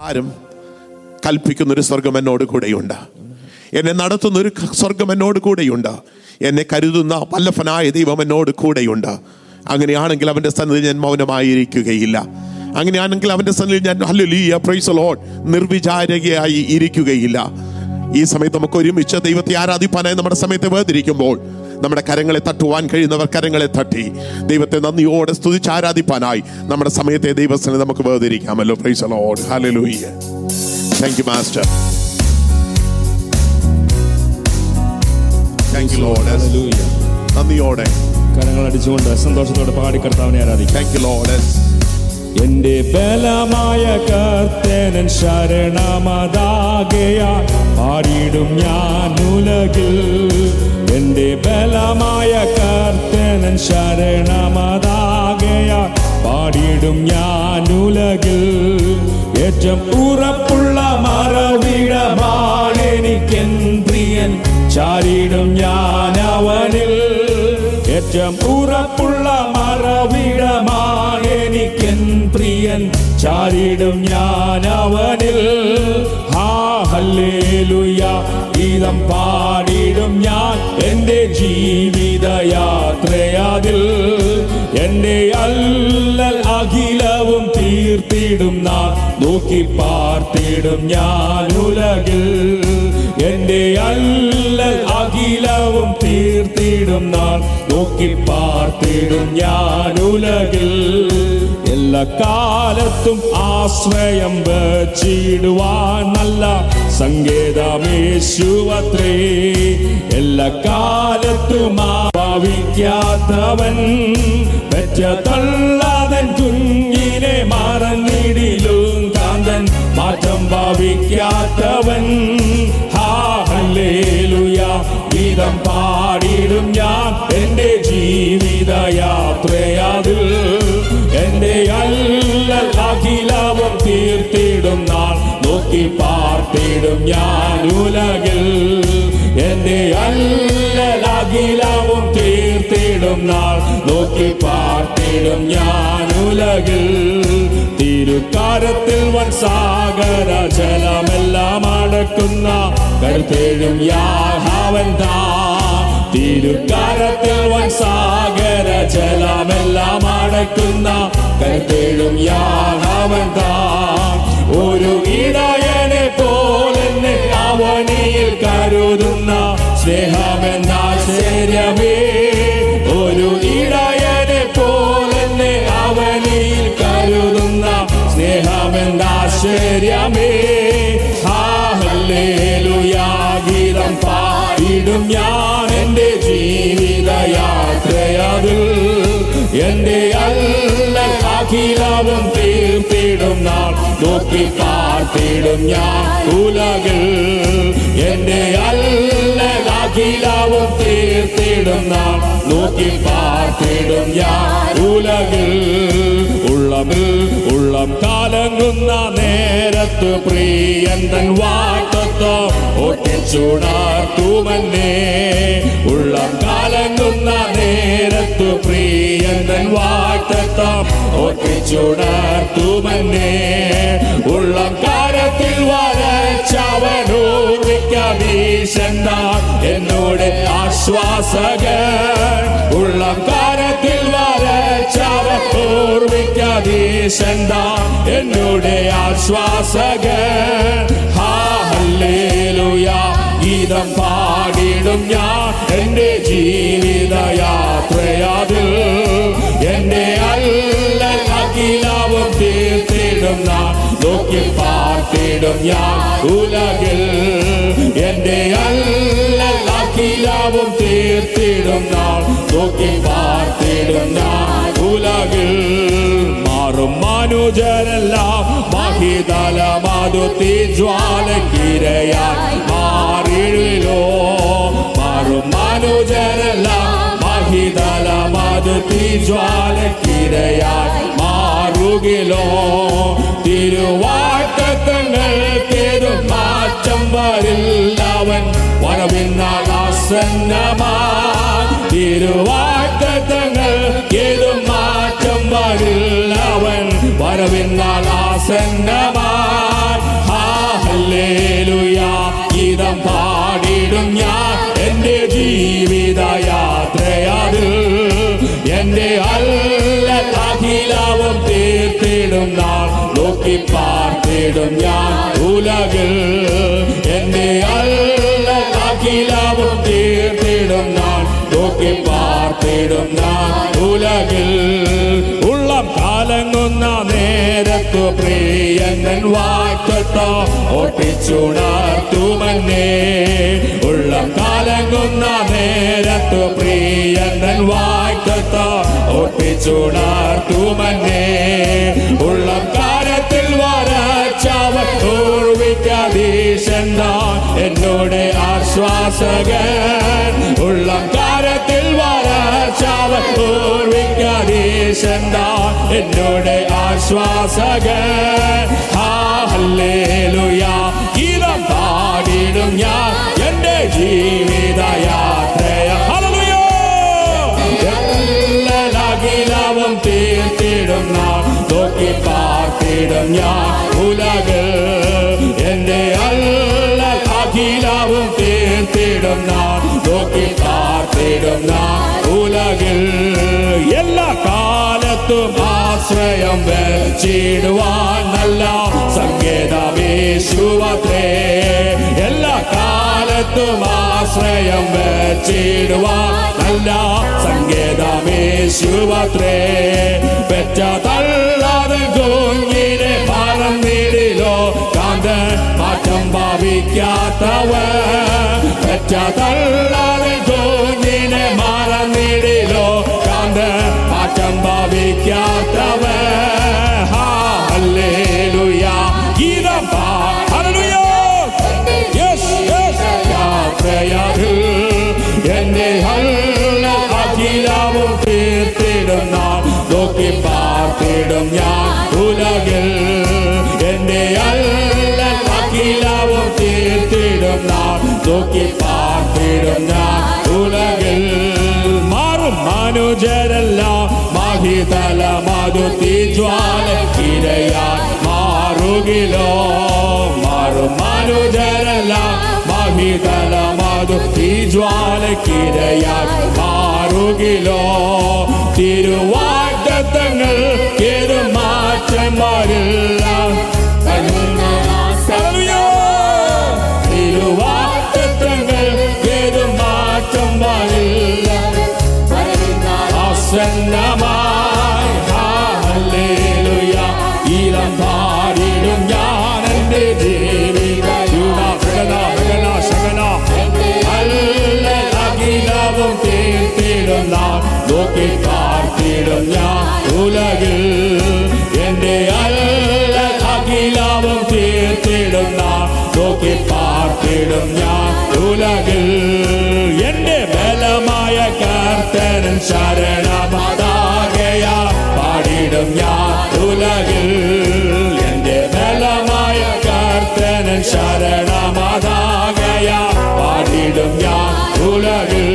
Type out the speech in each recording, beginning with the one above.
ആരും കൽപ്പിക്കുന്നൊരു സ്വർഗം എന്നോട് കൂടെയുണ്ട്. എന്നെ നടത്തുന്നൊരു സ്വർഗം എന്നോട് കൂടെയുണ്ട്. എന്നെ കരുതുന്ന വല്ലഭനായ ദൈവം എന്നോട് കൂടെയുണ്ട്. അങ്ങനെയാണെങ്കിൽ അവന്റെ സന്നിധി ഞാൻ മൗനമായിരിക്കുകയില്ല. അങ്ങനെയാണെങ്കിൽ അവന്റെ സന്നിധി ഞാൻ ഹല്ലേലൂയ പ്രൈസ് നിർവിചാരകയായി ഇരിക്കുകയില്ല. ഈ സമയത്ത് നമുക്ക് ഒരുമിച്ച് ദൈവത്തെ ആരാധിപ്പാനായി നമ്മുടെ സമയത്തെ വേർതിരിക്കുമ്പോൾ നമ്മുടെ കരങ്ങളെ തട്ടുവാൻ കഴിയുന്നവർ കരങ്ങളെ തട്ടി. ദൈവത്തെ നന്ദിയോടെ സ്തുതിച്ച് ആരാധിപ്പാനായി. നമ്മുടെ സമയത്തെ ദൈവസ്ഥനെ നമുക്ക് വേർതിരിക്കാമല്ലോ. Praise Lord hallelujah thank you master thank you Lord നന്ദിയോടെ. കരങ്ങൾ അടിച്ചുകൊണ്ട് സന്തോഷത്തോടെ പാടി കർത്താവിനെ ആരാധിക്കാം. താങ്ക് യു ലോഡ് എന്റെ ബലമായ കർത്തനൻ ശരണമതാകയാൽ പാടിയിടും ഞാൻ ഉലകിൽ എന്റെ ബലമായ കർത്തനൻ ശരണമതാകയ. പാടിയിടും ഞാൻ ഉലകിൽ. ഏറ്റവും ഉറപ്പുള്ള മറവിടമാണെനിക്കൻ പ്രിയൻ ചാരിടും ഞാൻ അവനിൽ. ഏറ്റവും ഉറപ്പുള്ള മറവിടമാണെനിക്കൻ പ്രിയൻ ചാരിടും ഞാൻ അവനിൽ. ഹാ ഹല്ലേലുയ. ഗീതം പാടിടും ഞാൻ ജീവിതയാത്രയാതിൽ എന്റെ അല്ലൽ അഖിലവും തീർത്തിടും നാം. നോക്കി പാർത്തിടും ഞാൻ ഉലകിൽ എന്റെ അല്ലൽ അഖിലവും തീർത്തിടും നാം. നോക്കി പാർത്തിടും ഞാൻ ഉലകിൽ എല്ലാ കാലത്തും ആശ്രയം വച്ചിടുവാൻ നല്ല സങ്കേതമേശുവത്രേ എല്ലാ കാലത്തും ഭാവിക്കാത്തവൻ പെറ്റ തള്ളാതൻ കുഞ്ഞിനെ മറന്നിടിലും കാന്തൻ മാറ്റം ഭാവിക്കാത്തവൻ. ഹാ ഹല്ലേലൂയ ഗീതം പാടിടും ഞാൻ. എന്റെ ജീവിതയാത്രയാതിൽ എന്റെ അല്ലൽ അഖിലവും തീർത്തിടും നാൾ. നോക്കി പാർത്തിടും ഞാൻ ഉലകിൽ. എന്റെ അല്ലൽ അഖിലവും തീർത്തിടും നാൾ. നോക്കി പാർത്തിടും ഞാൻ ഉലകിൽ തിരുക്കാരത്തിൽ വൻ സാഗര ജലമെല്ലാം അടക്കുന്ന കരുത്തേഴും യാഹാവൻ താ. തിരുക്കാരത്തിൽ വൻ സാഗര ജലമെല്ലാം അടക്കുന്ന കരുത്തേഴും യാഹാവൻ താ. ഒരു പോലെന്നെ അവനിയിൽ കരുതുന്ന സ്നേഹമെന്നാശ്ചര്യമേ ഒരു ഇടയനെ പോലെന്നെ അവനിൽ കരുതുന്ന സ്നേഹമെന്നാശ്ചര്യമേ ഹല്ലേലൂയാ ഗീതം പാടിടും ഞാൻ എന്റെ ജീവിതയാത്രയതിൽ. എന്റെ അല്ല അഖിലവും തീർത്തിടും നാൾ. നോക്കി പാർത്തിടും ഞാൻ ഉലകൾ എന്റെ അല്ല അഖിലവും തീർത്തിടും നാൾ. നോക്കി പാർത്തിടും ഞാൻ ഉലകൾ ഉള്ളമിൽ ഉള്ളം കാലങ്ങുന്ന നേരത്ത് പ്രിയൻ തൻ വാട്ടത്വം ഒട്ടിച്ചുണർത്തുമന്നേ ഉള്ളം കാലങ്ങുന്ന നേരത്ത് പ്രിയൻ തൻ വാട്ടത്വം ഒട്ടിച്ചുണർത്തുമന്നേ ഉള്ളം കാലത്തിൽ വരച്ചവനൂർവിക്കീശന്ത എന്നോട് ആശ്വാസകൻ. ഉള്ളം കാലത്തിൽ ഓർവിക്കീശന്ത എന്നോട് ആശ്വാസക. ഹാ ഹല്ലേലൂയാ ഗീതം പാടിടും ഞാൻ. എന്റെ ജീവിതയാത്രയാതിൽ എന്റെ അല്ല അഖിലാവും തീർത്തിടും നാം നോക്കി പാർത്തിടും ഞാൻ ഉലകിൽ എന്റെ അല്ല അഖിലാവും തീർത്തിടും നാം നോക്കി പാർത്തിടും ഞാൻ ഉലകിൽ മാറും മനുജരെല്ലാം മഹിതലമതുത്തി ജ്വാലക്കിരയായി മാറിഴിലോ മാറും മനുജരെല്ലാം മഹിതലമതുത്തി ജ്വാലക്കിരയായി മാറുകിലോ. തിരുവാട്ടത്തങ്ങൾക്കേതും മാറ്റം വരില്ലവൻ വരവിന്നാൾ ആസന്നമാ തിരുവാട്ടത്തങ്ങൾ ഏതും നാളിൽ അവൻ വരവിന്നാൽ ആസന്നമാൻ ഹാഹല്ലേലുയാ ഗീതം പാടിടും ഞാൻ. എന്റെ ജീവിത യാത്രയാതിൽ എന്റെ അല്ല അഖിലവും തീർത്തിടും നാൾ. നോക്കി പാർത്തിടും ഞാൻ ഉലകിൽ. എന്റെ അല്ല അഖിലവും തീർത്തിടും നാൾ. നോക്കി പാർത്തിടും നാൾ ഉലകിൽ. നേരത്തു പ്രിയങ്ങൻ വാഴ്ത്തട്ടോ ഓട്ടിച്ചുണർത്തുമന്നേ ഉള്ളം കാലങ്ങുന്ന നേരത്തു പ്രിയങ്ങൻ വാഴ്ത്തട്ടോ ഓട്ടിച്ചുണർത്തുമന്നേ ഉള്ളം കാലത്തിൽ വരച്ചവൻ ഓർവിക്കതീശന്താ എന്നോട് ആശ്വാസകൻ. ഉള്ളം കാലത്തിൽ വരച്ചവൻ ഓർവിക്കതീശന്താ എന്നോട് ആശ്വാസകൻ. ഹല്ലേലൂയാ. ഗീതം പാടിടും ഞാൻ. എന്റെ ജീവിത യാത്രയ തീർത്തിടും നാം. നോക്കി പാർത്തിടും ഞാൻ. ഉലക് എന്റെ അല്ല അഖിലാവും തീർത്തിടും നാം. നോക്കി പാർത്തിടും നാം ഉലകിൽ എല്ലാ കാലത്തും ആശ്രയം വെച്ചിടുവാൻ നല്ല സങ്കേതമേശുവത്രേ എല്ലാ കാലത്തും ആശ്രയം വെച്ചിടുവാൻ നല്ല സങ്കേതമേശുവത്രേ പെറ്റ തള്ളാതെ ഭാവിക്കാത്തവൻ പെറ്റ തള്ളാതെ കുഞ്ഞിനെ മറന്നിടിലോ. കാന്ത മാറ്റം ഭാവിക്കാത്തവൻ ഹല്ല അഖിലാവും തീർത്തിടും നാം നോക്കി പാർത്തിടും ഞാൻ ഉലകിൽ. നാം നോക്കി പാർത്തിടും ഞാൻ ഉലകിൽ മാറും മനുജരെല്ലാം. മഹിതല മധുത്തി ജ്വാല കിരയാൻ മാറുകിലോ. മാറും മനുജരെല്ലാം. മഹിതല മധുത്തി ജ്വാല കിരയാൻ മാറുകിലോ. തിരുവാറ്റത്തങ്ങൾ ഏത് മാറ്റന്മാരില്ല. ആസന്നമായി ഹല്ലേലൂയ. ഈലം പാടിടും ഞാൻ എന്റെ ജീവിത ശകന ശകന ശകന അല്ല അഖിലവും തീർത്തിടും നാം നോക്കി പാർത്തിടും ഞാൻ ഉലകിൽ. എന്റെ അല്ല അഖിലവും തീർത്തിടും നാം നോക്കി പാർത്തിടും ഞാൻ ഉലകിൽ. ബലമായ കർത്തനൻ ശരണമതാകയ പാടിടും ഞാൻ ഉലകിൽ എന്റെ ബലമായ കർത്തനൻ ശരണമതാകയ പാടിടും ഞാൻ ഉലകിൽ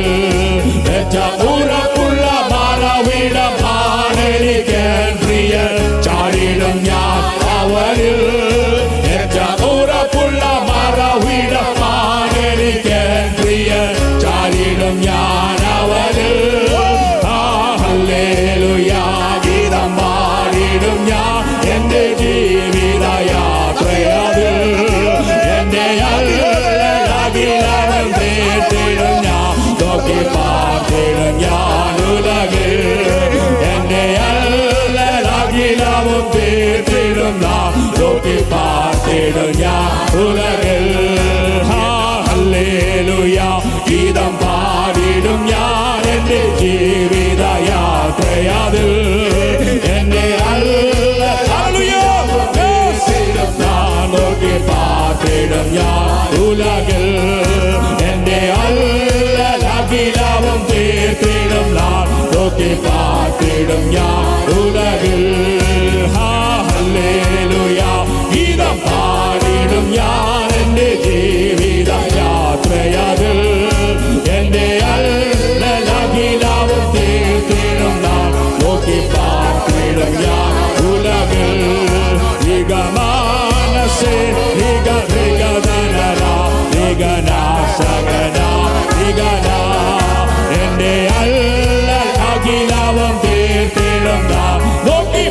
ഞാൻ നോക്കി പാത്തിടും ഞാൻ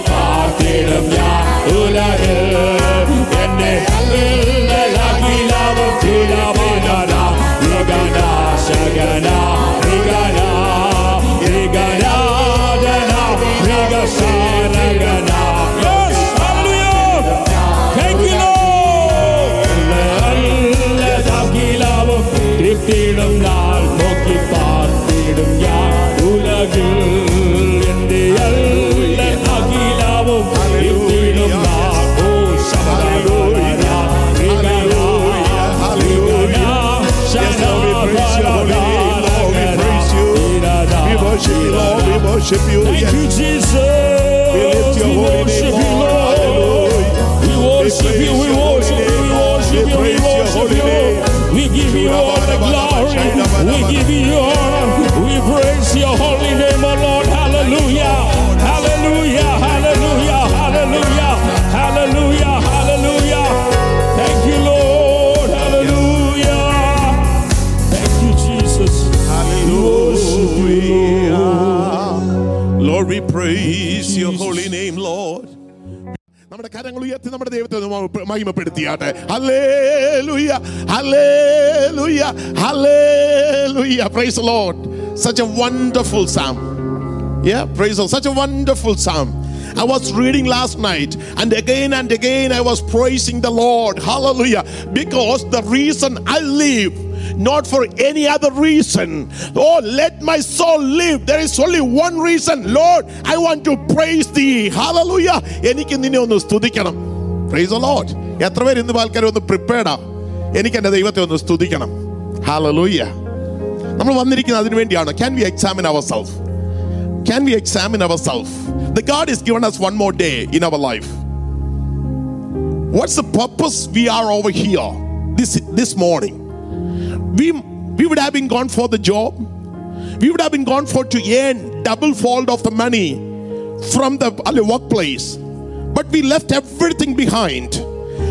തീർത്തിടും ഞാൻ ഉലകിൽ എന്റെ അഖിലാവും തുലമാനന നിഗന ശകന നിഗന നിഗനാദന നിഗസാരഗന ഒന്ന് മഹ- മഹിമപ്പെടുത്തിയാട്ടെ hallelujah hallelujah hallelujah praise the Lord such a wonderful psalm yeah praise the Lord such a wonderful psalm I was reading last night and again and again I was praising the Lord hallelujah because the reason I live not for any other reason. Oh, let my soul live. There is only one reason. Lord, I want to praise thee. Hallelujah. എനിക്ക് നിന്നെ ഒന്ന് സ്തുതിക്കണം price the Lord. എത്ര പേര് ഇന്ന് ആൾക്കാർ ഒന്ന് പ്രിപ്പയർഡാ എനിക്ക് എൻ്റെ ദൈവത്തെ ഒന്ന് സ്തുതിക്കണം ഹാലലൂയ നമ്മൾ വന്നിരിക്കുന്നത് അതിനു വേണ്ടിയാണ് can we examine our self can we examine our self the God is given us one more day in our life what's the purpose we are over here this this morning we we would have been gone for the job we would have been gone for to earn double fold of the money from the uh, workplace but we left everything behind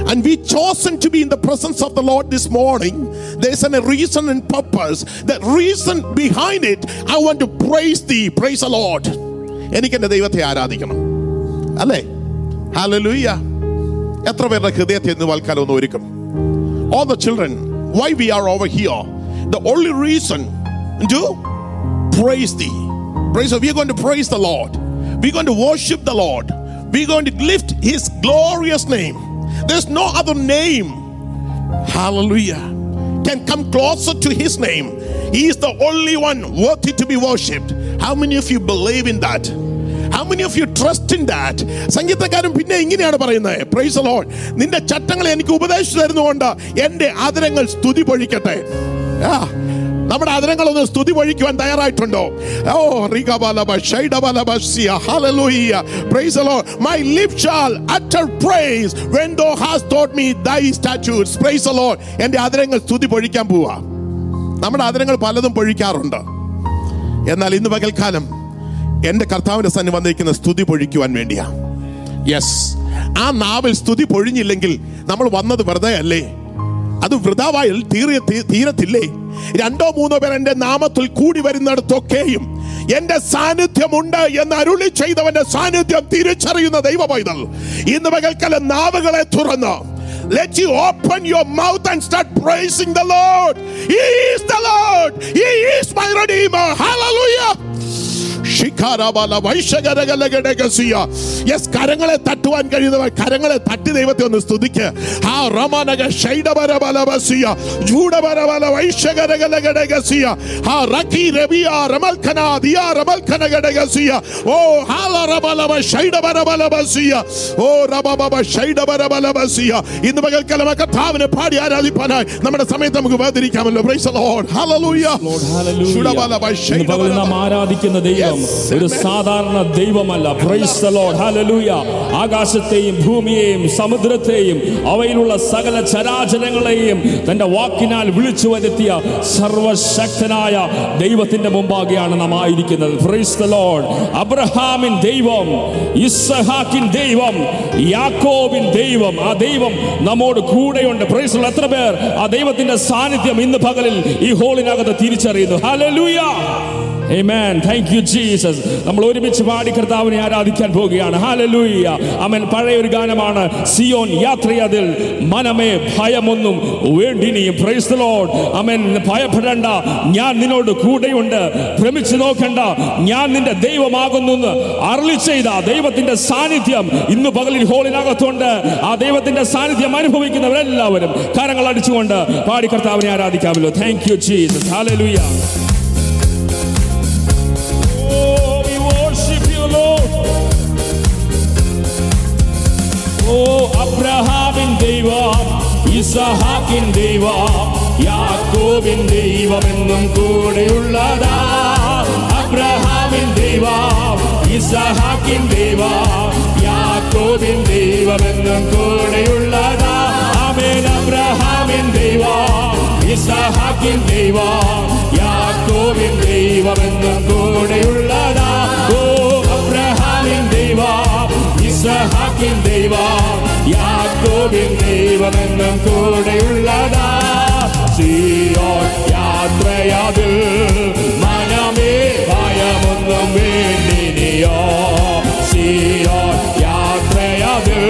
and we chosen to be in the presence of the lord this morning there's an, a reason and purpose the reason behind it i want to praise thee praise the lord എനിക്ക് എൻ്റെ ദൈവത്തെ ആരാധിക്കണം അല്ലേ hallelujah എത്ര പേരുടെ ഹൃദയത്തെ ഇന്ന് വാൽക്കാലം ഒന്ന് ഒരുക്കും all the children, why we are over here, the only reason to praise thee. Praise we are going to praise the Lord. We're going to worship the Lord. We're going to lift his glorious name. There's no other name. Hallelujah. Can come closer to his name. He is the only one worthy to be worshipped. How many of you believe in that? How many of you trust in that? സംഗീതക്കാരൻ പിന്നെ ഇങ്ങനെയാണ് പറയുന്നത് price load നിന്റെ ചട്ടങ്ങളെ എനിക്ക് ഉപദേശിച്ചു തരുന്നുകൊണ്ട് എന്റെ ആദരങ്ങൾ സ്തുതി പൊഴിക്കട്ടെ നമ്മുടെ ആദരങ്ങളൊന്ന് സ്തുതി വഴിക്കുവാൻ തയ്യാറായിട്ടുണ്ടോ? ഓ praise the Lord. My lips shall utter praise praise അതിരങ്ങൾ സ്തുതി പൊഴിക്കാൻ പോവാ. നമ്മുടെ അതിരങ്ങൾ പലതും പൊഴിക്കാറുണ്ട്. എന്നാൽ ഇന്ന് പകൽക്കാലം എന്റെ കർത്താവിന്റെ സന്നി വന്നിരിക്കുന്ന സ്തുതി പൊഴിക്കുവാൻ വേണ്ടിയാ. യെസ് ആ നാവിൽ സ്തുതി പൊഴിഞ്ഞില്ലെങ്കിൽ നമ്മൾ വന്നത് വെറുതെ അല്ലേ? അത് വൃതാവായൽ തീരെ തീരത്തില്ലേ രണ്ടോ മൂന്നോ പേർ എന്റെ നാമത്തിൽ കൂടി വരുന്നിടത്തൊക്കെയും എന്റെ സാന്നിധ്യമുണ്ട് എന്ന് അരുളി ചെയ്തവന്റെ സാന്നിധ്യം തിരിച്ചറിയുന്ന ദൈവ ഇന്ന് പകൽക്കാലം നാവുകളെ തുറന്ന് Let you open your mouth and start praising the Lord. He is the Lord. He is my Redeemer. Hallelujah. കരങ്ങളെ തട്ടുവാൻ കഴിയുന്നവർ കരങ്ങളെ തട്ടി ദൈവത്തെ ഒന്ന് സ്തുതിക്ക് ആ റമനക. ജൂഡബരബല വൈശകരകലകടകസിയ. ആ റമൽഖന ദിയ. ഓ ഹാലറബലബ. ഓ റബബബ. ഇന്ന് പകൽക്കാലം കർത്താവിനെ പാടി ആരാധിപ്പാനായി നമ്മുടെ സമയത്ത് നമുക്ക് വേദിരിക്കാമല്ലോ പ്രൈസ് ഇന്ന് പകൽ നാം ശൈഡബരബല. ആരാധിക്കുന്ന ദൈവം Yes, ഒരു സാധാരണ ദൈവമല്ല. പ്രൈസ് ആകാശത്തെയും ഭൂമിയെയും സമുദ്രത്തെയും അവയിലുള്ള സകല ചരാചരങ്ങളെയും തന്റെ വാക്കിനാൽ വിളിച്ചു വരുത്തിയ സർവശക്തനായ ദൈവത്തിന്റെ മുമ്പാകെയാണ് നാം ആയിരിക്കുന്നത്. അബ്രഹാമിൻ ദൈവം ഇസ്സഹാക്കിൻ ദൈവം യാക്കോബിൻ ദൈവം ആ ദൈവം നമ്മോട് കൂടെയുണ്ട്. പ്രൈസ്. എത്ര പേർ ആ ദൈവത്തിന്റെ സാന്നിധ്യം ഇന്ന് പകലിൽ ഈ ഹോളിനകത്ത് തിരിച്ചറിയുന്നു. Hallelujah Amen. Thank you, Jesus. നമ്മൾ ഒരുമിച്ച് പാടി കർത്താവിനെ ആരാധിക്കാൻ പോവുകയാണ് ഹാലലൂയ അമൻ പഴയ ഒരു ഗാനമാണ് സിയോൻ യാത്രയതിൽ മനമേ ഭയമൊന്നും വേണ്ടിനിയും. പ്രൈസ് ദി ലോർഡ് അമൻ ഭയപ്പെടേണ്ട. ഞാൻ നിന്നോട് കൂടെയുണ്ട്. ഭ്രമിച്ചു നോക്കണ്ട. ഞാൻ നിന്റെ ദൈവമാകുന്നു എന്ന് അരളി ചെയ്ത ദൈവത്തിന്റെ സാന്നിധ്യം ഇന്ന് പകലിൽ ഹോളിനകത്തുണ്ട്. ആ ദൈവത്തിന്റെ സാന്നിധ്യം അനുഭവിക്കുന്നവരെല്ലാവരും കരങ്ങൾ അടിച്ചുകൊണ്ട് പാടി കർത്താവിനെ ആരാധിക്കാമല്ലോ. താങ്ക് യു ജീസസ് ഹാലലൂയ ഇസഹാക്കിൻ ദൈവം യാക്കോബിൻ ദൈവമെന്നും കൂടെയുള്ളതാ. അബ്രഹാമിൻ ദൈവം ഇസഹാക്കിൻ ദൈവം യാക്കോബിൻ ദൈവമെന്നും കൂടെയുള്ളതാ. ആമേൻ അബ്രഹാമിൻ ദൈവം ഇസഹാക്കിൻ ദൈവം യാക്കോബിൻ ദൈവമെന്നും കൂടെയുള്ളതാ. ഓ അബ്രഹാമിൻ ദൈവം ഇസഹാക്കിൻ ദൈവം യാക്കോബിൻ ദൈവമെന്നും കൂടെയുള്ളതാ സിയോൻ യാത്രയതിൽ മനമേ ഭയമൊന്നും വേണ്ടിനിയോ സിയോൻ യാത്രയതിൽ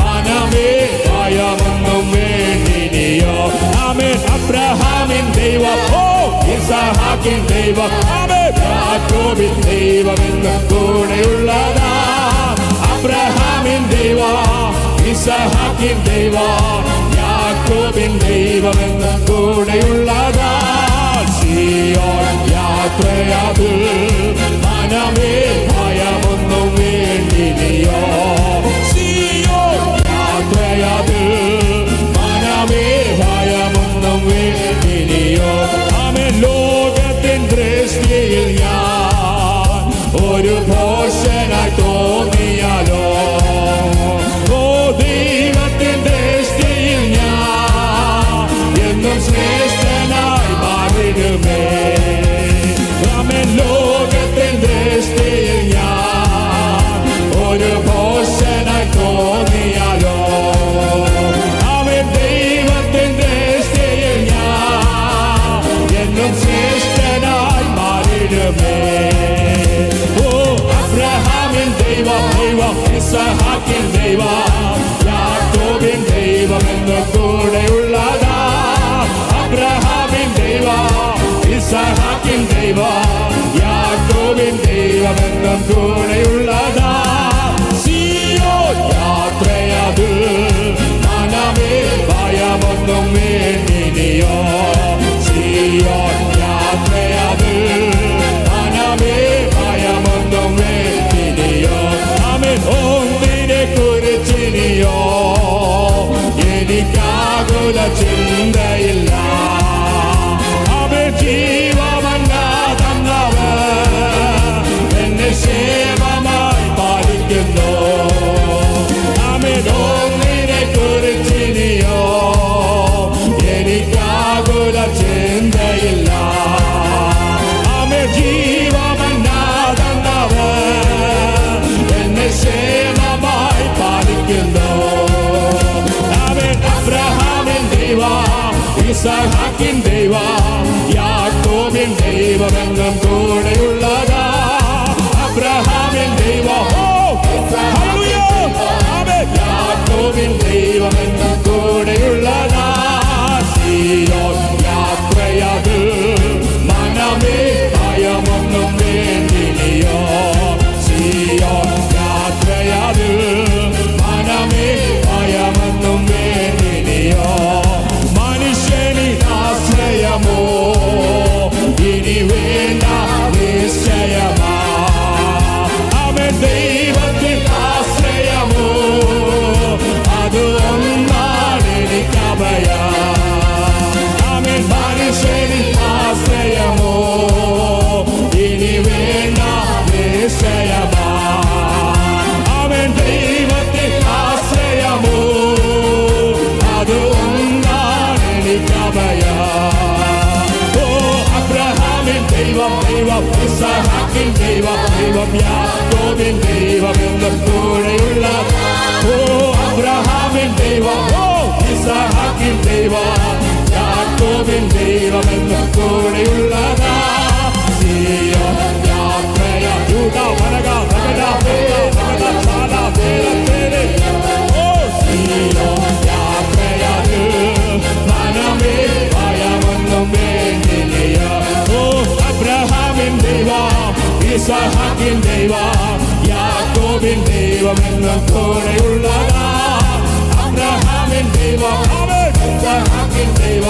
മനമേ ഭയമൊന്നും വേണ്ടിനിയോ ആമേൻ അബ്രഹാമിൻ ദൈവം ഓ ഇസഹാക്കിൻ ദൈവം ആമേൻ യാക്കോബിൻ ദൈവമെന്നും കൂടെയുള്ളതാ അബ്രഹാമിൻ ദൈവം ഇസഹാക്കിൻ ദൈവം യാക്കോബിൻ ദൈവമെന്നും കൂടെയുള്ളതാ സിയോൻ യാത്രയതിൽ മനമേ ഭയമൊന്നും വേണ്ടിയോ സിയോ യാത്രയാതിൽ മനമേ ഭയമൊന്നും വേണ്ടിയോ ആമേ ലോകത്തിൻ ദൃഷ്ടിയിൽ ഞാൻ ഒരു ഭോഷനായി തോന്നിയാലോ? യാക്കോബിൻ ദൈവമെന്നും അബ്രഹാമിൻ ദൈവം എന്നും കൂടെയുള്ള ഓ അബ്രഹാമിൻ ദൈവം ഓ ഇസഹാക്കിൻ ദൈവം യാക്കോബിൻ ദൈവം എന്നും കൂടെയുള്ളതാ യാത്രയ യൂത വരക വരക വരക ചാല വേല പേര് ഓ സിയോ Isaac in Deva, ദൈവമെന്നും കൂടെയുള്ളതാ അബ്രഹാമിൻ ദൈവം അവൻ ഇസഹാക്കിൻ ദൈവ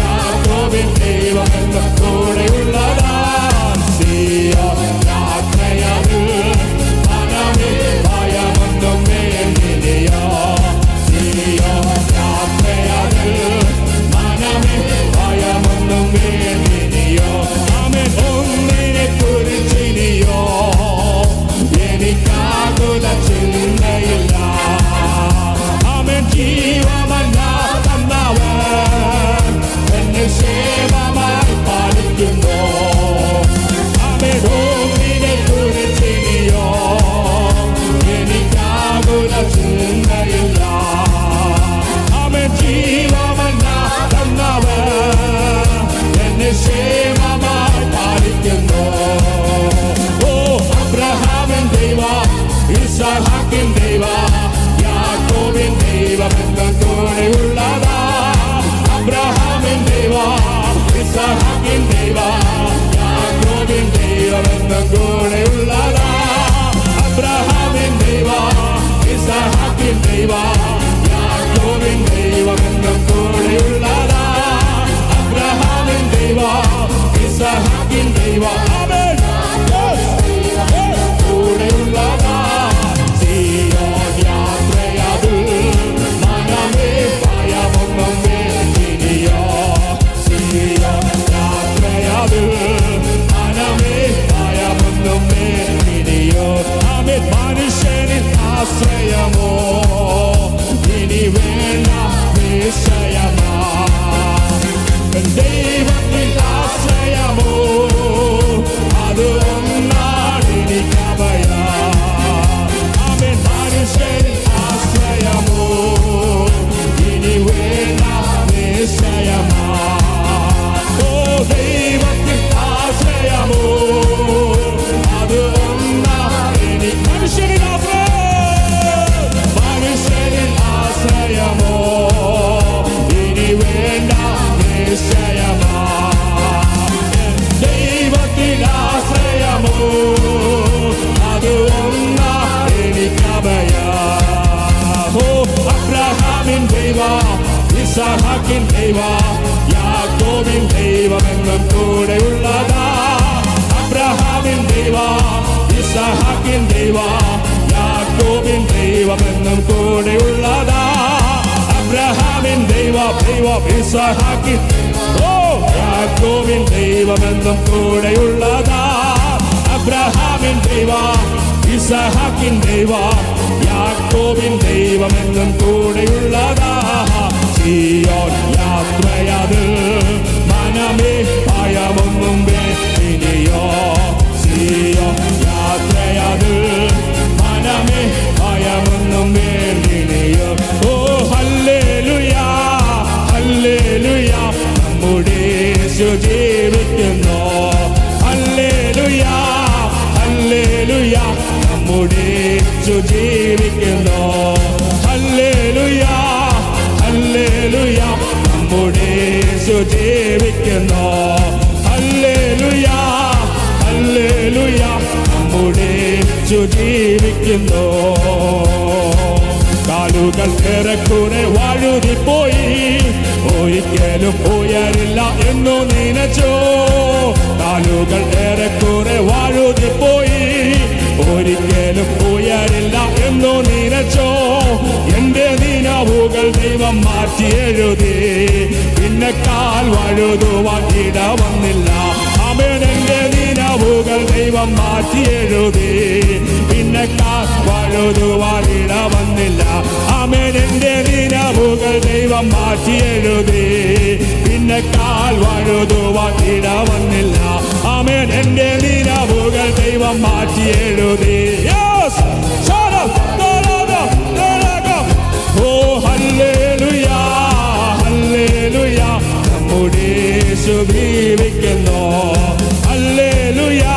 യാക്കോബിൻ ദൈവമെന്നും കൂടെയുള്ളതാ ഇസഹാക്കിൻ ദൈവ യേശു ജീവിക്കുന്നു. ഹല്ലേലുയാ ഹല്ലേലുയാ. നമ്മുടെ യേശു ജീവിക്കുന്നു. കാലുകൾ ഏറെക്കുറെ വഴുതിപ്പോയി. ഒരിക്കലും ഉയരില്ല എന്നു നനച്ചോ. കാലുകൾ ഏറെക്കുറെ വഴുതിപ്പോയി. ഒരിക്കലും ഉയരില്ല എന്നു നനച്ചോ. എന്റെ നിലവുകൾ ദൈവം മാറ്റി എഴുതി പിന്നെ കാൽ വഴുതുവാൻ ഇട വന്നില്ല അമേനന്റെ നിലവുകൾ ദൈവം മാറ്റി എഴുതി പിന്നെ കാൽ വഴുതുവാൻ ഇട വന്നില്ല അമേനന്റെ നിലവുകൾ ദൈവം മാറ്റി എഴുതി പിന്നെ കാൽ വഴുതുവാൻ ഇട വന്നില്ല അവൻ എന്റെ നിലവുകൾ ദൈവം മാറ്റി എഴുതി യേശു ജീവിക്കുന്നു. ഹല്ലേലൂയാ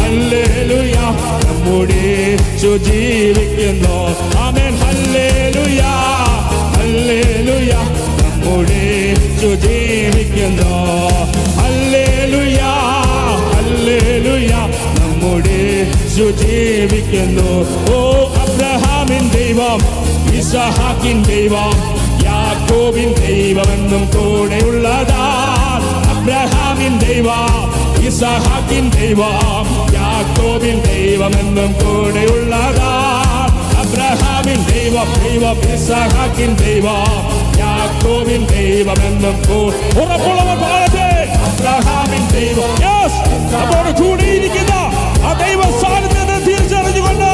ഹല്ലേലൂയാ. നമ്മുടെ യേശു ജീവിക്കുന്നു. ആമേൻ. ഹല്ലേലൂയാ ഹല്ലേലൂയാ. നമ്മുടെ യേശു ജീവിക്കുന്നു. ഹല്ലേലൂയാ നമ്മുടെ യേശു ജീവിക്കുന്നു. ഓ അബ്രഹാമിൻ ദൈവം ഇസഹാക്കിൻ ദൈവം. യാക്കോബിൻ ദൈവമെന്നും കൂടെയുള്ളതാ. അബ്രഹാമിൻ ദൈവം ഇസഹാക്കിൻ ദൈവം യാക്കോബിൻ ദൈവമെന്നും കൂടെയുള്ളതാ. അബ്രഹാമിൻ ദൈവം ദൈവം ഇസഹാക്കിൻ ദൈവം യാക്കോബിൻ ദൈവമെന്നും ഉറപ്പുള്ളവർ പാടട്ടെ അബ്രഹാമിൻ ദൈവം. നമ്മോട് കൂടിയിരിക്കുന്ന ആ ദൈവ സാന്നിധ്യത്തെ തിരിച്ചറിഞ്ഞുകൊണ്ട്.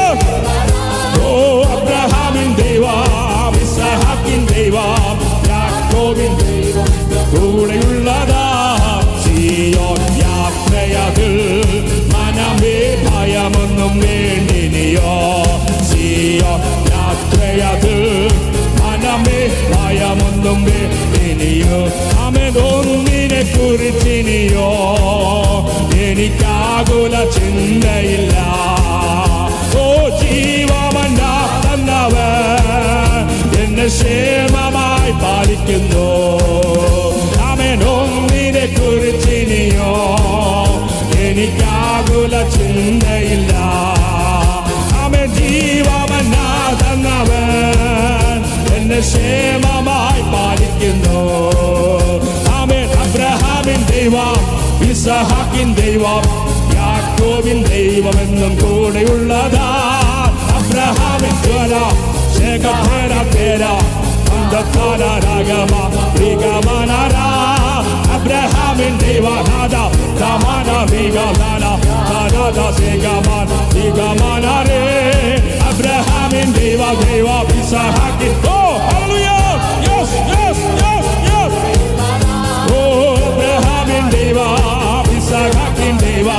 ഓ അബ്രഹാമിൻ ദൈവം ഇസഹാക്കിൻ ദൈവം യാക്കോബിൻ ദൈവം കൂടെയുള്ളതാ സിയോൻ യാത്രയതിൽ മനമേ ഭയമൊന്നും വേണ്ടിനിയോ സിയോൻ യാത്രയതിൽ മനമേ ഭയമൊന്നും വേണ്ടിനിയോ അമതൊന്നിനെ കുറിച്ചിനിയോ എനിക്കാകുല ചിന്തയില്ല ഓ ജീവമണ്ട തന്നവൻ എന്നെ ക്ഷേമമായി പാലിക്കുന്നു. അവൻ ഒന്നിനെ കുറിച്ചിനിയോ എനിക്കാകുല ചിന്തയില്ല. അവൻ ജീവമന്ന തന്നവൻ എന്നെ ക്ഷേമമായി പാലിക്കുന്നു. അവൻ അബ്രഹാമിൻ ദൈവം ഇസഹാക്കിൻ ദൈവം യാക്കോവിൻ ദൈവമെന്നും കൂടെയുള്ളതാ. അബ്രഹാമിൻ ജ്വല Pega para pera, the Kala Ragama, Rigamanara, Abraham in Devanada, Tamana Vigamana, Tanada Segaman, Vigamanare, Abraham in Deva Deva, Pisahaki. Oh, hallelujah! Yes, yes, yes, yes! Oh, Abraham in Deva, Pisahaki in Deva,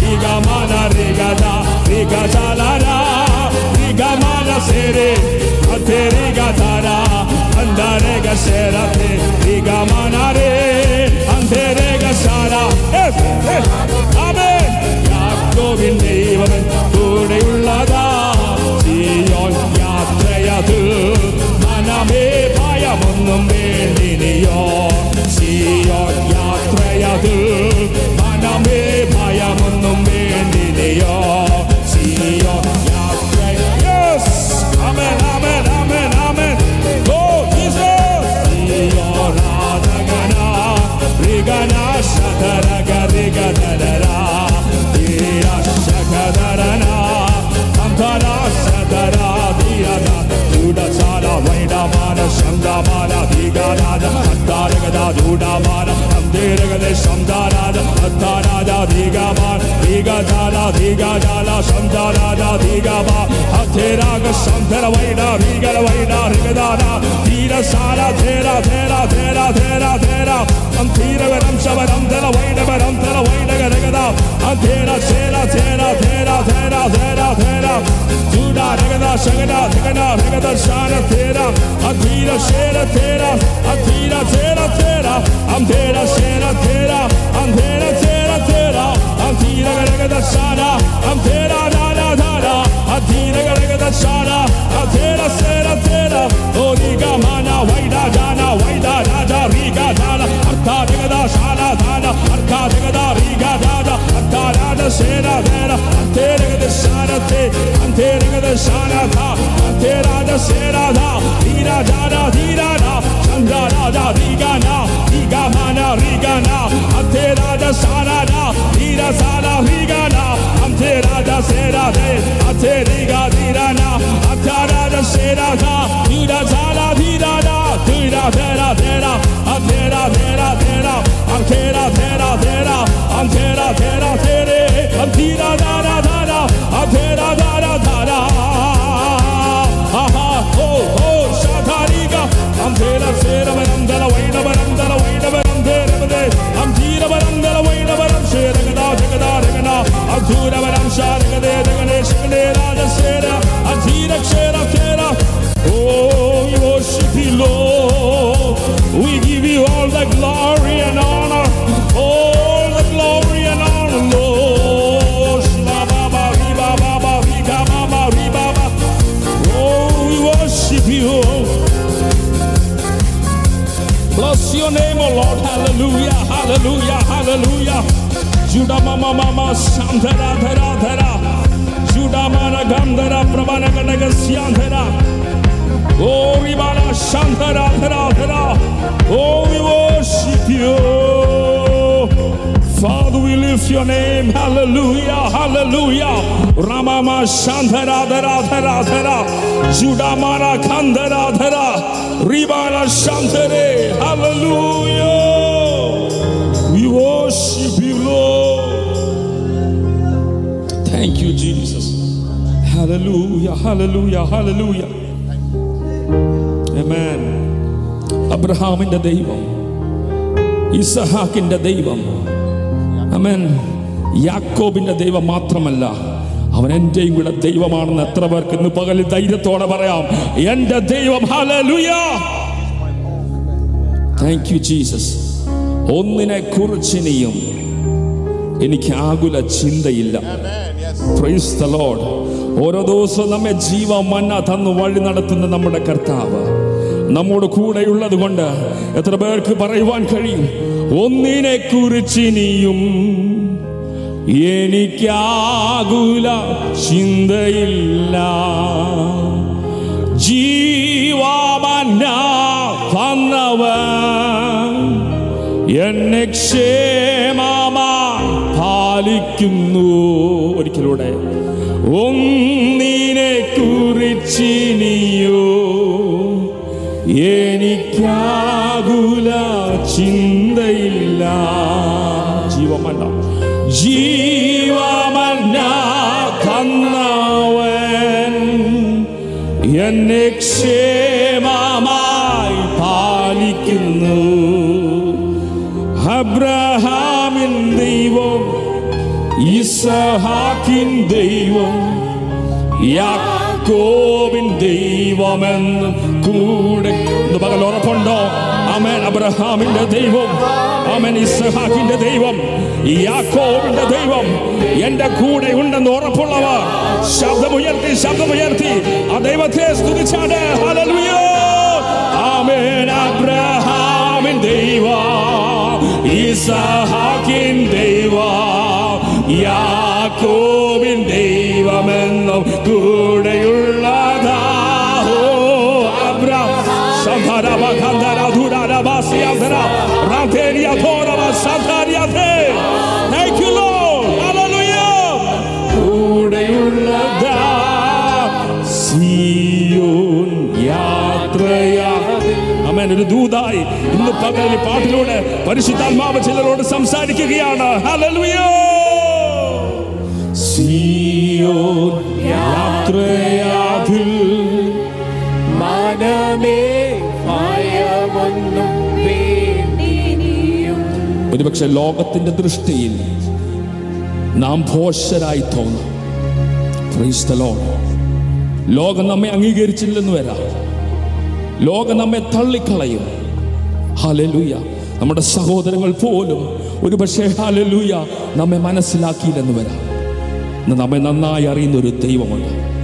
Vigamana Regada, Rigajalara. ഇസഹാക്കിൻ ദൈവ ഋഗമന ഋഗദ ഋഗജാലര ഋഗമന Serah അതെ ഋഗധര അന്തരേഗ ശേരത്തെ ഋഗമനരേ അന്തരേഗ ശാര ആമേൻ യാക്കോബിൻ ദൈവമൻ കൂടെയുള്ളതാ സിയോൻ യാത്രയത് മനമേ ഭയമൊന്നും വേണ്ടിനിയോ സിയോൻ യാത്രയത് മനമേ ഭയമൊന്നും വേണ്ടിനിയോ Zion Dudamaram, Dam Dirgadesh, Dam Daradam, धिगा मा धिगा जाला धिगा जाला समजा राजा धिगा मा हथेरा ग समधर वैना भिगर वैना ऋगदाना धीर सारा थेरा थेरा थेरा थेरा थेरा हम धीर वरम शवरम धर वैन वरम धर वैन रगदा अंधेरा थेरा थेरा थेरा थेरा थेरा थेरा झूठा रगदा सगदा धगदा रगदा सारा थेरा अधीर शेर थेरा अधीरा थेरा थेरा अंधेरा शेरा थेरा अंधेरा थेरा അധീര, രഗദ, ശാന, അന്ധേര, ധാര, ധാര, അധീര, രഗദ, ശാന, അധേര, ശേര, ധേര, ഓ, നിഗ, മാന, വൈഡ, ജാന, വൈഡ, രാജ, രീഗ, ജാന, അർത്ഥ, രഗദ, Shana, Sera Sera Vera. Ante Regada Sara Te. Ante Regada Sara Da Ante Rada Sera Da Dira Da Da Dira Da. Chandra Da Da Riga Na. Riga Mana Riga Na. Ante Rada Sara Da. Dira Sara Riga Na. Ante Rada Sera Da. cintura. mama mama shandera thera thera judamana gandhara prabana ganaga oh, shandera Glory bana shandera thera thera Oh we worship you. Father we lift your name. Hallelujah hallelujah. Rama ma Ramama shandera thera thera thera judamana kandhara thera Ribana shantere hallelujah. Hallelujah, hallelujah, hallelujah. Amen. അബ്രഹാമിന്റെ ദൈവം ഇസഹാക്കിന്റെ ദൈവം. അമേൻ യാക്കോബിന്റെ ദൈവം മാത്രമല്ല അവൻ എന്റെയും കൂടെ ദൈവമാണെന്ന് എത്ര പേർക്ക് ഇന്ന് പകലിൽ ധൈര്യത്തോടെ പറയാം. എന്റെ ദൈവം ഹല്ലേലൂയ താങ്ക് യു ജീസസ് ഒന്നിനെ കുറിച്ചിനിയും എനിക്ക് ആകുല ചിന്തയില്ല. Praise the Lord. ഓരോ ദിവസവും നമ്മെ ജീവ മന്ന തന്നു വഴി നടത്തുന്ന നമ്മുടെ കർത്താവ് നമ്മോട് കൂടെയുള്ളത് കൊണ്ട് എത്ര പേർക്ക് പറയുവാൻ കഴിയും? ഒന്നിനെ കുറിച്ചിനിയും എനിക്കാകുല ചിന്തയില്ല. ജീവാമന്ന തന്നവൻ എന്നെ ക്ഷേമമായി പാലിക്കുന്നു. ഒരിക്കലൂടെ ഒന്നിനെ കുറിച്ചിനിയോ എനിക്കാകുല ചിന്തയില്ല. ജീവമല്ല ജീവമല്ല കന്നവൻ എന്നെ ക്ഷേമമായി ഇസഹാക്കിൻ ദൈവം യാക്കോബിൻ ദൈവമെന്ന് കൂടെ. പകൽ ഉറപ്പുണ്ടോ? അമൻ അബ്രഹാമിന്റെ ദൈവം അമൻ ഇസഹാക്കിന്റെ ദൈവം യാക്കോബിന്റെ ദൈവം എന്റെ കൂടെ ഉണ്ടെന്ന് ഉറപ്പുള്ളവർ. ശബ്ദമുയർത്തി ശബ്ദമുയർത്തി. ആ ദൈവത്തെ സ്തുതിച്ചാണ്. ഹല്ലേലൂയ. ആമേൻ. അബ്രഹാമിൻ ദൈവ ദൈവം യാക്കോബിൻ ദൈവമെന്നും Lord. Hallelujah. കൂടെയുള്ളതാ സിയോൻ യാത്രയാ. അമേൻ. ഒരു ദൂതായി ഇന്ന് പകൽ ഈ പാട്ടിലൂടെ പരിശുദ്ധാത്മാവ് ചിലരോട് സംസാരിക്കുകയാണ്. ഹല്ലേലൂയ സിയോൻ യാത്രയാതിൽ മനമേ ഭയമൊന്നും ഒരുപക്ഷെ ലോകത്തിന്റെ ദൃഷ്ടിയിൽ നാം ഭോഷരായി തോന്നും. ലോകം നമ്മെ അംഗീകരിച്ചില്ലെന്ന് വരാം. ലോകം നമ്മെ തള്ളിക്കളയും. ഹലലൂയ നമ്മുടെ സഹോദരങ്ങൾ പോലും ഒരുപക്ഷെ ഹലലൂയ നമ്മെ മനസ്സിലാക്കിയില്ലെന്ന് വരാം. നമ്മെ നന്നായി അറിയുന്ന ഒരു ദൈവമുണ്ട്.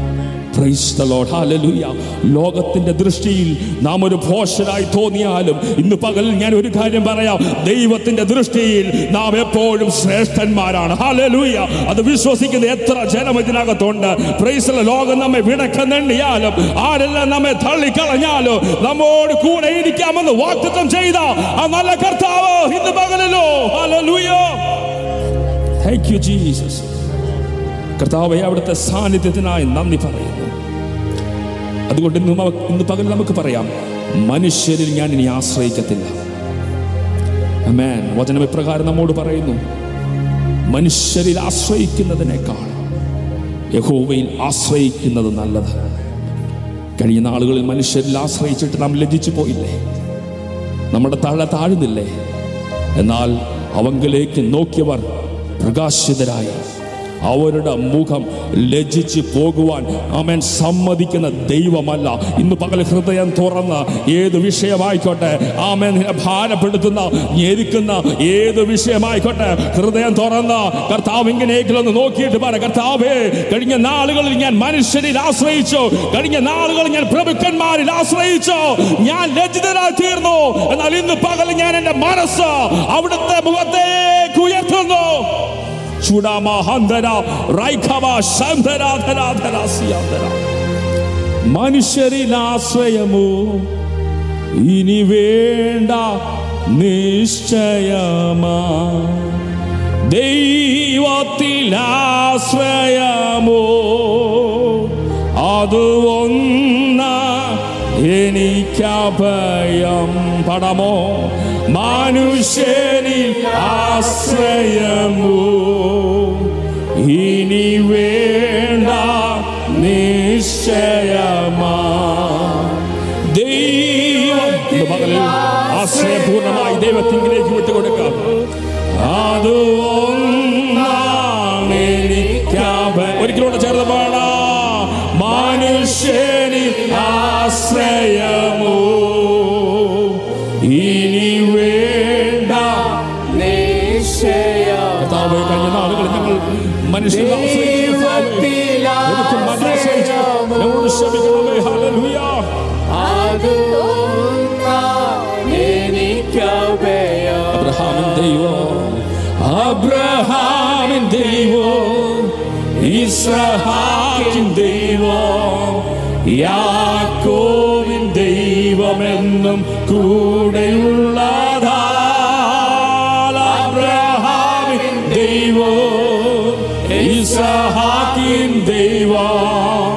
ലോകത്തിന്റെ ദൃഷ്ടിയിൽ നാം ഒരു ഭോഷനായി തോന്നിയാലും ഇന്ന് പകൽ ഞാൻ ഒരു കാര്യം പറയാം. ദൈവത്തിന്റെ ദൃഷ്ടിയിൽ നാം എപ്പോഴും ശ്രേഷ്ഠന്മാരാണ്. ഹാലലൂയ അത് വിശ്വസിക്കുന്ന എത്ര ജനം ഇതിനകത്തുണ്ട്. ലോകം നമ്മെ വിടക്കെന്നെണ്ണിയാലും ആരെല്ലാം നമ്മെ തള്ളിക്കളഞ്ഞാലും നമ്മോട് കൂടെ ഇരിക്കാമെന്ന് വാക്തത്വം ചെയ്ത ആ നല്ല കർത്താവ് ഇന്ന് പകലല്ലോ ഹാലലൂയ താങ്ക് യു ജീസസ് കർത്താവെ അവിടുത്തെ സാന്നിധ്യത്തിനായി നന്ദി പറയുന്നു. അതുകൊണ്ട് ഇന്ന് ഇന്ന് പകൽ നമുക്ക് പറയാം മനുഷ്യരിൽ ഞാൻ ഇനി ആശ്രയിക്കത്തില്ല. മേൻ വചനം ഇപ്രകാരം നമ്മോട് പറയുന്നു മനുഷ്യരിൽ ആശ്രയിക്കുന്നതിനേക്കാൾ യഹോവയിൽ ആശ്രയിക്കുന്നത് നല്ലത്. കഴിഞ്ഞ നാളുകളിൽ മനുഷ്യരിൽ ആശ്രയിച്ചിട്ട് നാം ലജ്ജിച്ചു പോയില്ലേ? നമ്മുടെ താഴെ താഴുന്നില്ലേ? എന്നാൽ അവങ്കിലേക്ക് നോക്കിയവർ പ്രകാശിതരായി. അവരുടെ മുഖം ലജ്ജിച്ച് പോകുവാൻ അവൻ സമ്മതിക്കുന്ന ദൈവമല്ല. ഇന്ന് പകൽ ഹൃദയം തുറന്ന് ഏത് വിഷയമായിക്കോട്ടെ ആമൻ ഭാരപ്പെടുത്തുന്ന ഞെരുക്കുന്ന ഏത് വിഷയമായിക്കോട്ടെ ഹൃദയം തുറന്ന് കർത്താവ് ഇങ്ങനെയെങ്കിലൊന്ന് നോക്കിയിട്ട് പറ കർത്താവേ കഴിഞ്ഞ നാളുകളിൽ ഞാൻ മനുഷ്യരിൽ ആശ്രയിച്ചു. കഴിഞ്ഞ നാളുകളിൽ ഞാൻ പ്രഭുക്കന്മാരിൽ ആശ്രയിച്ചു. ഞാൻ ലജ്ജിതരായി തീർന്നു. എന്നാൽ ഇന്ന് പകൽ ഞാൻ എന്റെ മനസ്സ് അവിടുത്തെ മുഖത്തേക്ക് ഉയർത്തുന്നു. മനുഷ്യരിൽ ആശ്രയമോ? ഇനി വേണ്ട നിശ്ചയമാ? ദൈവത്തിൽ ആശ്രയമോ? അത് ഒന്ന എനിക്കഭയം. പടമോ? മനുഷ്യനിൽ ആശ്രയമോ? ഇനി വേണ്ട നിശ്ചയമാ. ദൈവം ആശ്രയപൂർണമായി ദൈവത്തിങ്കിലേക്ക് വിട്ടുകൊടുക്കാം. അത് ഒന്നാണ് എനിക്കഭയം ഒരിക്കലൂടെ ഇസ്രഹാക്കിൻ ദൈവം യാക്കോവിൻ ദൈവമെന്നും കൂടെയുള്ളതാ അബ്രഹാമിൻ ദൈവം ഇസ്രഹാക്കിൻ ദൈവം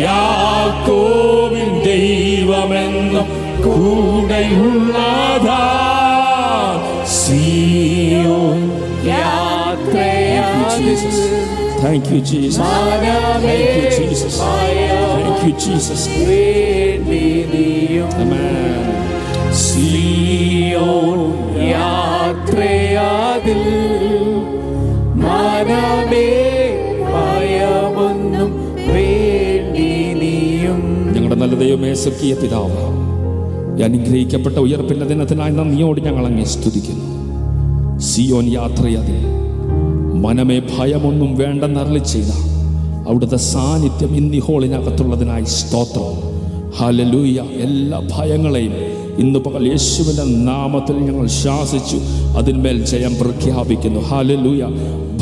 യാക്കോവിൻ ദൈവമെന്നും കൂടെയുള്ളതാ Thank you, Jesus. Thank you, Jesus. Thank you, Jesus. Amen. Zion യാത്രയാതിൽ മനമേ ഭയമൊന്നും വേണ്ടി നീയും ഞങ്ങളുടെ നല്ല ദൈവമേ സ്വർഗീയ പിതാവ് അനുഗ്രഹിക്കപ്പെട്ട ഉയർപ്പിന്റെ ദിനത്തിനായി നന്ദിയോട് ഞങ്ങൾ അങ്ങേ സ്തുതിക്കുന്നു സിയോൻ യാത്രയതിൽ മനമേ ഭയമൊന്നും വേണ്ടെന്നറിളി ചെയ്ത. അവിടുത്തെ സാന്നിധ്യം ഇന്നി ഹോളിനകത്തുള്ളതിനായി സ്തോത്രം. ഹലലൂയ എല്ലാ ഭയങ്ങളെയും ഇന്ന് പകൽ യേശുവിന്റെ നാമത്തിൽ ഞങ്ങൾ ശാസിച്ചു. അതിന്മേൽ ജയം പ്രഖ്യാപിക്കുന്നു. ഹാലലൂയ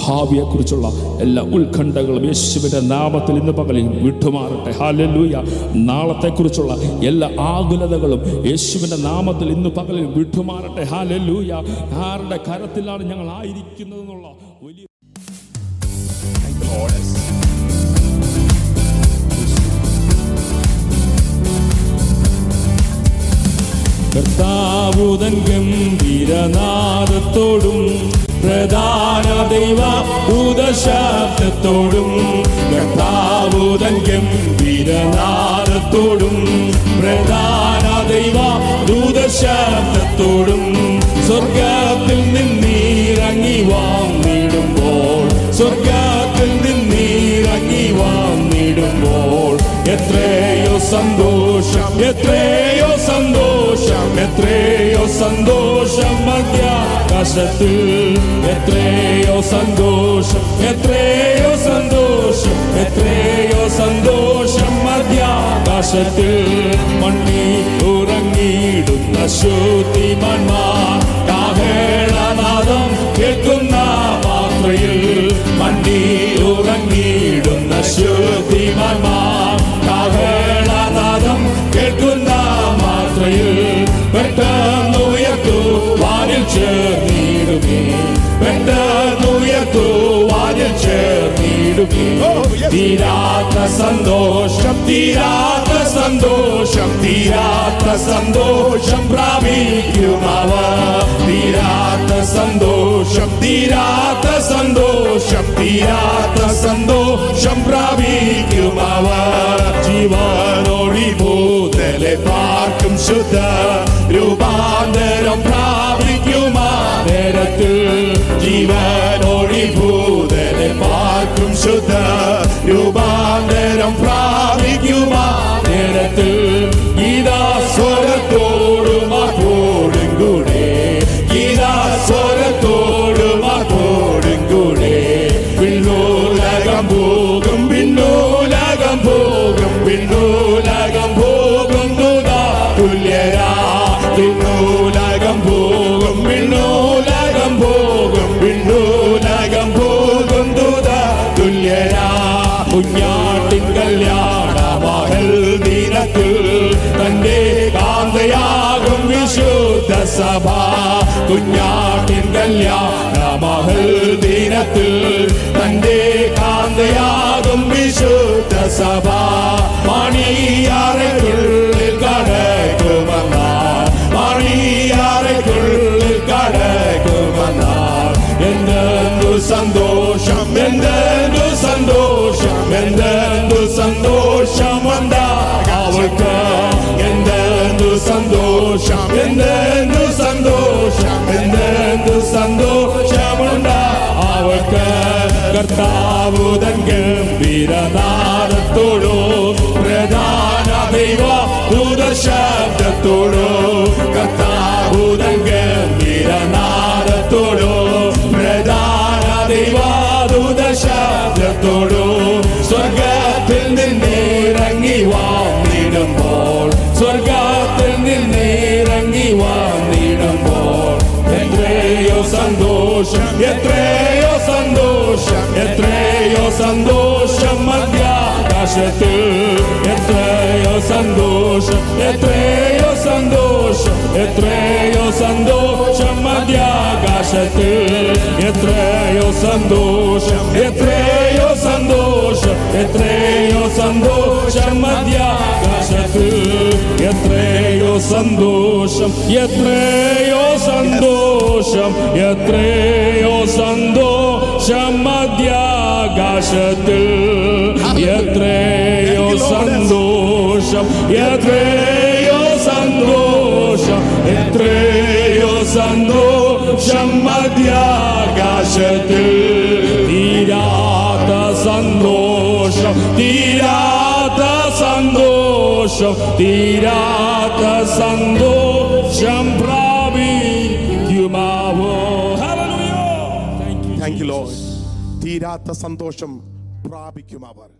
ഭാവിയെക്കുറിച്ചുള്ള എല്ലാ ഉത്കണ്ഠകളും യേശുവിന്റെ നാമത്തിൽ ഇന്ന് പകലിൽ വിട്ടുമാറട്ടെ. ഹാലലൂയ നാളത്തെക്കുറിച്ചുള്ള എല്ലാ ആകുലതകളും യേശുവിന്റെ നാമത്തിൽ ഇന്ന് പകലിൽ വിട്ടുമാറട്ടെ. ഹാലലൂയ ആരുടെ കരത്തിലാണ് ഞങ്ങൾ ആയിരിക്കുന്നതെന്നുള്ള വലിയ കർത്താവുതൻ ഗംഭീരനാദത്തോടും പ്രധാന ദൈവ ഭൂതശബ്ദത്തോടും കർത്താവുതൻ ഗംഭീരനാദത്തോടും പ്രധാന ദൈവ ഭൂതശാബ്ദത്തോടും സ്വർഗത്തിൽ നിന്നിറങ്ങി വാങ്ങിടുമ്പോൾ സ്വർഗത്തിൽ എത്രയോ സന്തോഷം എത്രയോ സന്തോഷം എത്രയോ സന്തോഷം മധ്യാകാശത്തിൽ എത്രയോ സന്തോഷം എത്രയോ സന്തോഷം എത്രയോ സന്തോഷം മധ്യാകാശത്തിൽ മണ്ണി ഉറങ്ങിയിടുന്ന ശുദ്ധിമന്മാർ കാഹേളനാദം കേൾക്കുന്ന മാത്രയിൽ മണ്ണി ഉറങ്ങിയിടുന്ന ीरात सन्तोष शक्तिरात सन्तोष शक्तिरात सन्तोष शम्भीक मात सन्तोष शक्तिरात ഭൂതലെ പാർക്കും ശുദ്ധ രൂപാന്തരം പ്രാപിക്കുമാ. നേരത്തിൽ ജീവനോടി ഭൂതനെ പാർക്കും ശുദ്ധ രൂപാന്തരം പ്രാപിക്കുമാ. നേരത്തിൽ ഗീതാ കുഞ്ഞാട്ടിൻ കല്യാണ മഹൽ ദിനത്തിൽ തന്റെ കാന്തയാകും വിശുദ്ധ സഭ മണിയാറയ്ക്കുള്ളിൽ കടക്കുമെന്നാൽ മണിയാറയ്ക്കുള്ളിൽ കടക്കുമെന്നാൽ എന്തെന്തു സന്തോഷം എന്തെന്തു സന്തോഷം എന്തെന്തു സന്തോഷം എന്താ അവൾക്ക് എന്തെന്തു സന്തോഷം എന്തെന്തു കർത്താവ് തൻ ഗംഭീരനാദത്തോടോ പ്രധാന ദൈവ ദൂതശബ്ദത്തോടോ കർത്താവ് തൻ ഗംഭീരനാദത്തോടോ പ്രധാന ദൈവ ദൂതശബ്ദത്തോടോ സ്വർഗത്തിൽ നിന്നിറങ്ങി വാങ്ങിടുമ്പോൾ സ്വർഗത്തിൽ നിന്നിറങ്ങി വാങ്ങിടുമ്പോൾ എത്രയോ സന്തോഷം എത്രയോ എത്രയോ സന്തോഷം മധ്യാകാശത്തിൽ എത്രയോ സന്തോഷം എത്രയോ സന്തോഷം എത്രയോ സന്തോഷം മധ്യാകാശത്തിൽ എത്രയോ സന്തോഷം എത്രയോ സന്തോഷം എത്രയോ സന്തോഷം മധ്യാകാശത്തിൽ എത്രയോ സന്തോഷം എത്രയോ സന്തോഷം എത്രയോ സന്തോഷം मोक्षमद्यागाशति यत्रेयो सन्तोषं यत्रेयो सन्तोष यत्रयोसन्तोष यत्र योसन्तोष सम्मध्यागाशत् तीरात सन्तोष तीरात सन्तोष तीरात प्रा തീരാത്ത സന്തോഷം പ്രാപിക്കും അവർ.